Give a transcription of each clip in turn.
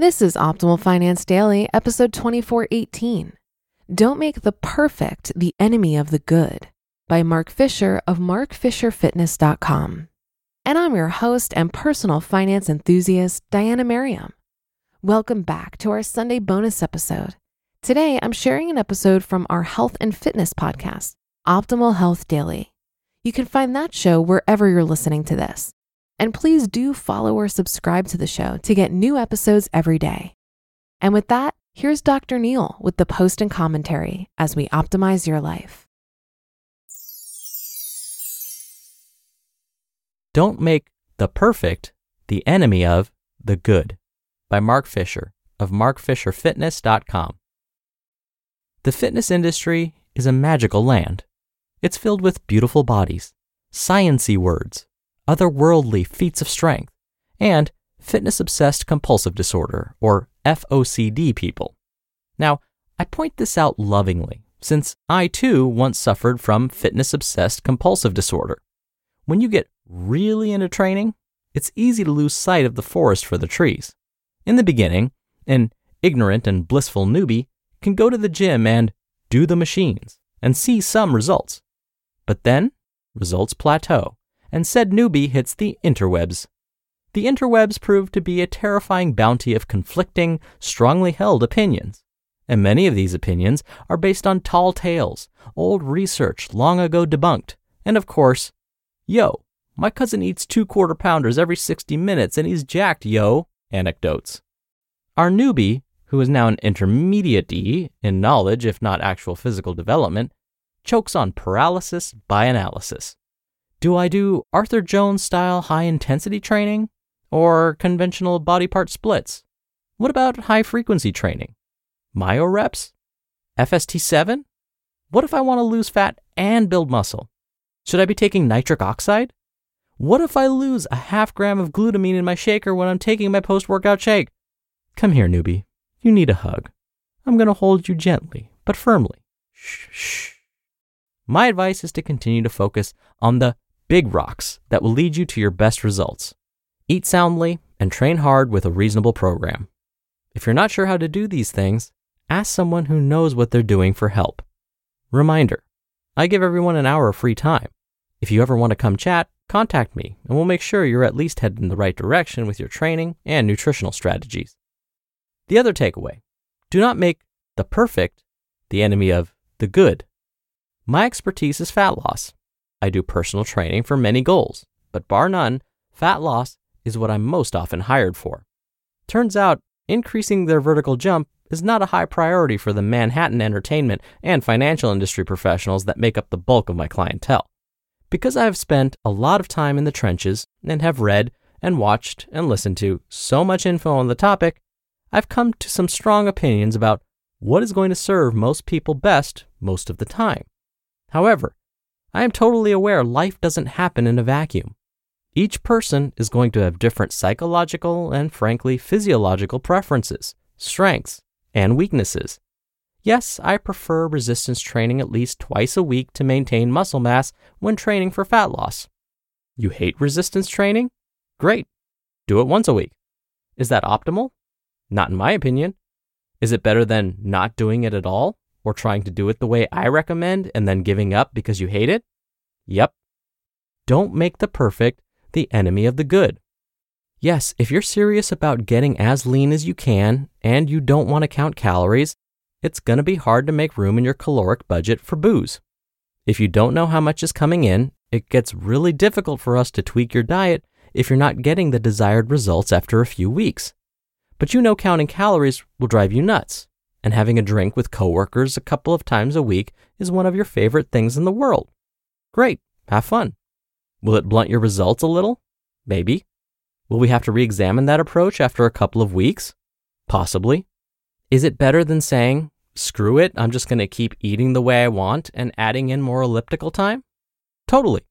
This is Optimal Finance Daily, episode 2418. Don't make the perfect the enemy of the good by Mark Fisher of markfisherfitness.com. And I'm your host and personal finance enthusiast, Diania Merriam. Welcome back to our Sunday bonus episode. Today, I'm sharing an episode from our health and fitness podcast, Optimal Health Daily. You can find that show wherever you're listening to this. And please do follow or subscribe to the show to get new episodes every day. And with that, here's Dr. Neal with the post and commentary as we optimize your life. Don't make the perfect the enemy of the good by Mark Fisher of markfisherfitness.com. The fitness industry is a magical land. It's filled with beautiful bodies, sciency words, otherworldly feats of strength, and fitness obsessed compulsive disorder, or FOCD people. Now, I point this out lovingly, since I too once suffered from fitness obsessed compulsive disorder. When you get really into training, it's easy to lose sight of the forest for the trees. In the beginning, an ignorant and blissful newbie can go to the gym and do the machines and see some results. But then, results plateau and said newbie hits the interwebs. The interwebs prove to be a terrifying bounty of conflicting, strongly held opinions. And many of these opinions are based on tall tales, old research long ago debunked, and of course, yo, my cousin eats two quarter pounders every 60 minutes and he's jacked, yo, anecdotes. Our newbie, who is now an intermediate in knowledge, if not actual physical development, chokes on paralysis by analysis. Do I do Arthur Jones style high intensity training or conventional body part splits? What about high frequency training? Myo reps? FST7? What if I want to lose fat and build muscle? Should I be taking nitric oxide? What if I lose a half gram of glutamine in my shaker when I'm taking my post workout shake? Come here, newbie. You need a hug. I'm going to hold you gently, but firmly. Shh, shh. My advice is to continue to focus on the big rocks that will lead you to your best results. Eat soundly and train hard with a reasonable program. If you're not sure how to do these things, ask someone who knows what they're doing for help. Reminder I give everyone an hour of free time. If you ever want to come chat, contact me and we'll make sure you're at least headed in the right direction with your training and nutritional strategies. The other takeaway do not make the perfect the enemy of the good. My expertise is fat loss I do personal training for many goals, but bar none, fat loss is what I'm most often hired for. Turns out, increasing their vertical jump is not a high priority for the Manhattan entertainment and financial industry professionals that make up the bulk of my clientele. Because I have spent a lot of time in the trenches and have read and watched and listened to so much info on the topic, I've come to some strong opinions about what is going to serve most people best most of the time. However, I am totally aware life doesn't happen in a vacuum. Each person is going to have different psychological and, frankly, physiological preferences, strengths, and weaknesses. Yes, I prefer resistance training at least twice a week to maintain muscle mass when training for fat loss. You hate resistance training? Great. Do it once a week. Is that optimal? Not in my opinion. Is it better than not doing it at all? Or trying to do it the way I recommend and then giving up because you hate it? Yep. Don't make the perfect the enemy of the good. Yes, if you're serious about getting as lean as you can and you don't want to count calories, it's going to be hard to make room in your caloric budget for booze. If you don't know how much is coming in, it gets really difficult for us to tweak your diet if you're not getting the desired results after a few weeks. But you know counting calories will drive you nuts, and having a drink with coworkers a couple of times a week is one of your favorite things in the world. Great, have fun. Will it blunt your results a little? Maybe. Will we have to re examine that approach after a couple of weeks? Possibly. Is it better than saying, screw it, I'm just going to keep eating the way I want and adding in more elliptical time? Totally.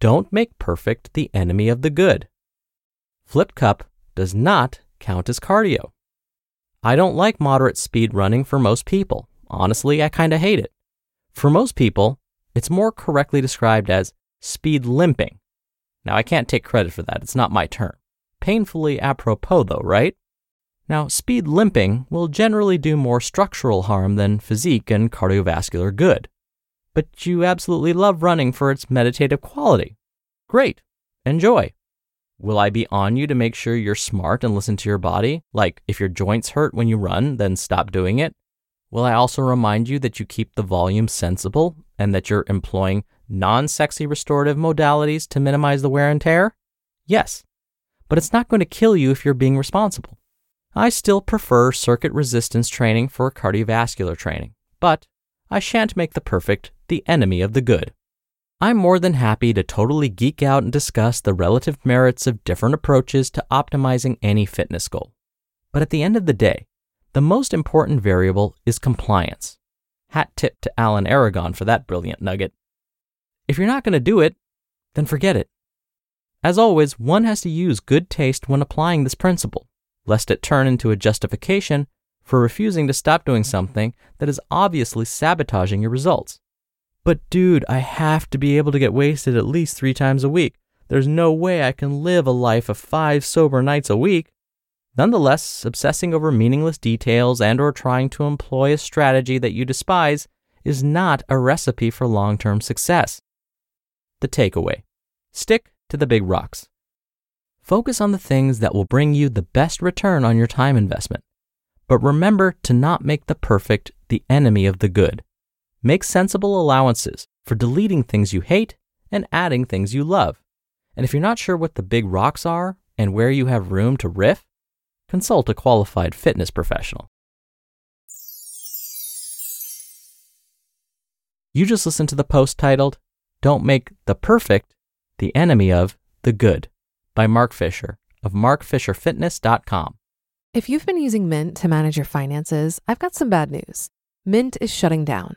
Don't make perfect the enemy of the good. Flip cup does not count as cardio. I don't like moderate speed running for most people. Honestly, I kind of hate it. For most people, it's more correctly described as speed limping. Now, I can't take credit for that, it's not my term. Painfully apropos, though, right? Now, speed limping will generally do more structural harm than physique and cardiovascular good. But you absolutely love running for its meditative quality. Great. Enjoy. Will I be on you to make sure you're smart and listen to your body? Like, if your joints hurt when you run, then stop doing it? Will I also remind you that you keep the volume sensible and that you're employing non sexy restorative modalities to minimize the wear and tear? Yes. But it's not going to kill you if you're being responsible. I still prefer circuit resistance training for cardiovascular training, but I shan't make the perfect the enemy of the good. I'm more than happy to totally geek out and discuss the relative merits of different approaches to optimizing any fitness goal. But at the end of the day, the most important variable is compliance. Hat tip to Alan Aragon for that brilliant nugget. If you're not going to do it, then forget it. As always, one has to use good taste when applying this principle, lest it turn into a justification for refusing to stop doing something that is obviously sabotaging your results. But dude, I have to be able to get wasted at least three times a week. There's no way I can live a life of five sober nights a week. Nonetheless, obsessing over meaningless details and or trying to employ a strategy that you despise is not a recipe for long-term success. The takeaway. Stick to the big rocks. Focus on the things that will bring you the best return on your time investment. But remember to not make the perfect the enemy of the good. Make sensible allowances for deleting things you hate and adding things you love. And if you're not sure what the big rocks are and where you have room to riff, consult a qualified fitness professional. You just listened to the post titled, Don't Make the Perfect the Enemy of the Good by Mark Fisher of markfisherfitness.com. If you've been using Mint to manage your finances, I've got some bad news. Mint is shutting down.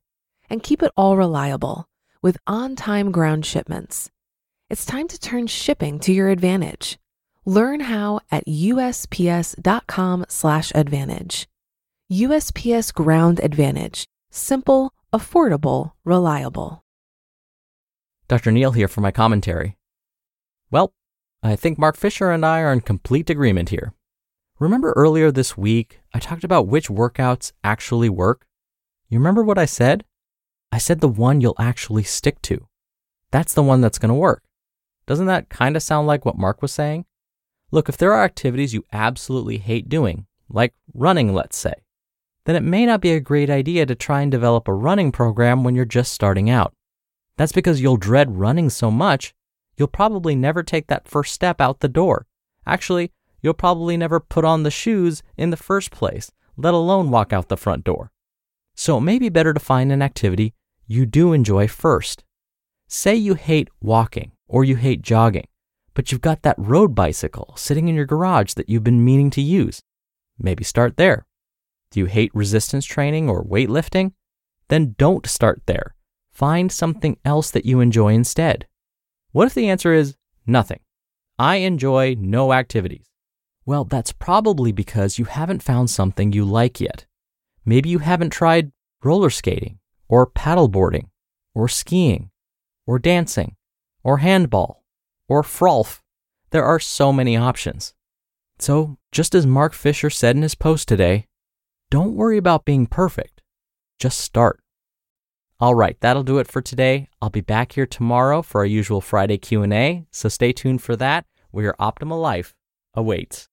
and keep it all reliable with on time ground shipments. It's time to turn shipping to your advantage. Learn how at usps.com/advantage. USPS Ground Advantage: simple, affordable, reliable. Dr. Neal here for my commentary. Well, I think Mark Fisher and I are in complete agreement here. Remember earlier this week, I talked about which workouts actually work? You remember what I said? I said the one you'll actually stick to. That's the one that's going to work. Doesn't that kind of sound like what Mark was saying? Look, if there are activities you absolutely hate doing, like running, let's say, then it may not be a great idea to try and develop a running program when you're just starting out. That's because you'll dread running so much, you'll probably never take that first step out the door. Actually, you'll probably never put on the shoes in the first place, let alone walk out the front door. So it may be better to find an activity you do enjoy first. Say you hate walking or you hate jogging, but you've got that road bicycle sitting in your garage that you've been meaning to use. Maybe start there. Do you hate resistance training or weightlifting? Then don't start there Find something else that you enjoy instead. What if the answer is nothing? I enjoy no activities. Well, that's probably because you haven't found something you like yet. Maybe you haven't tried roller skating, or paddleboarding, or skiing, or dancing, or handball, or frolf. There are so many options. So, just as Mark Fisher said in his post today, don't worry about being perfect. Just start. All right, that'll do it for today. I'll be back here tomorrow for our usual Friday Q&A, so stay tuned for that where your optimal life awaits.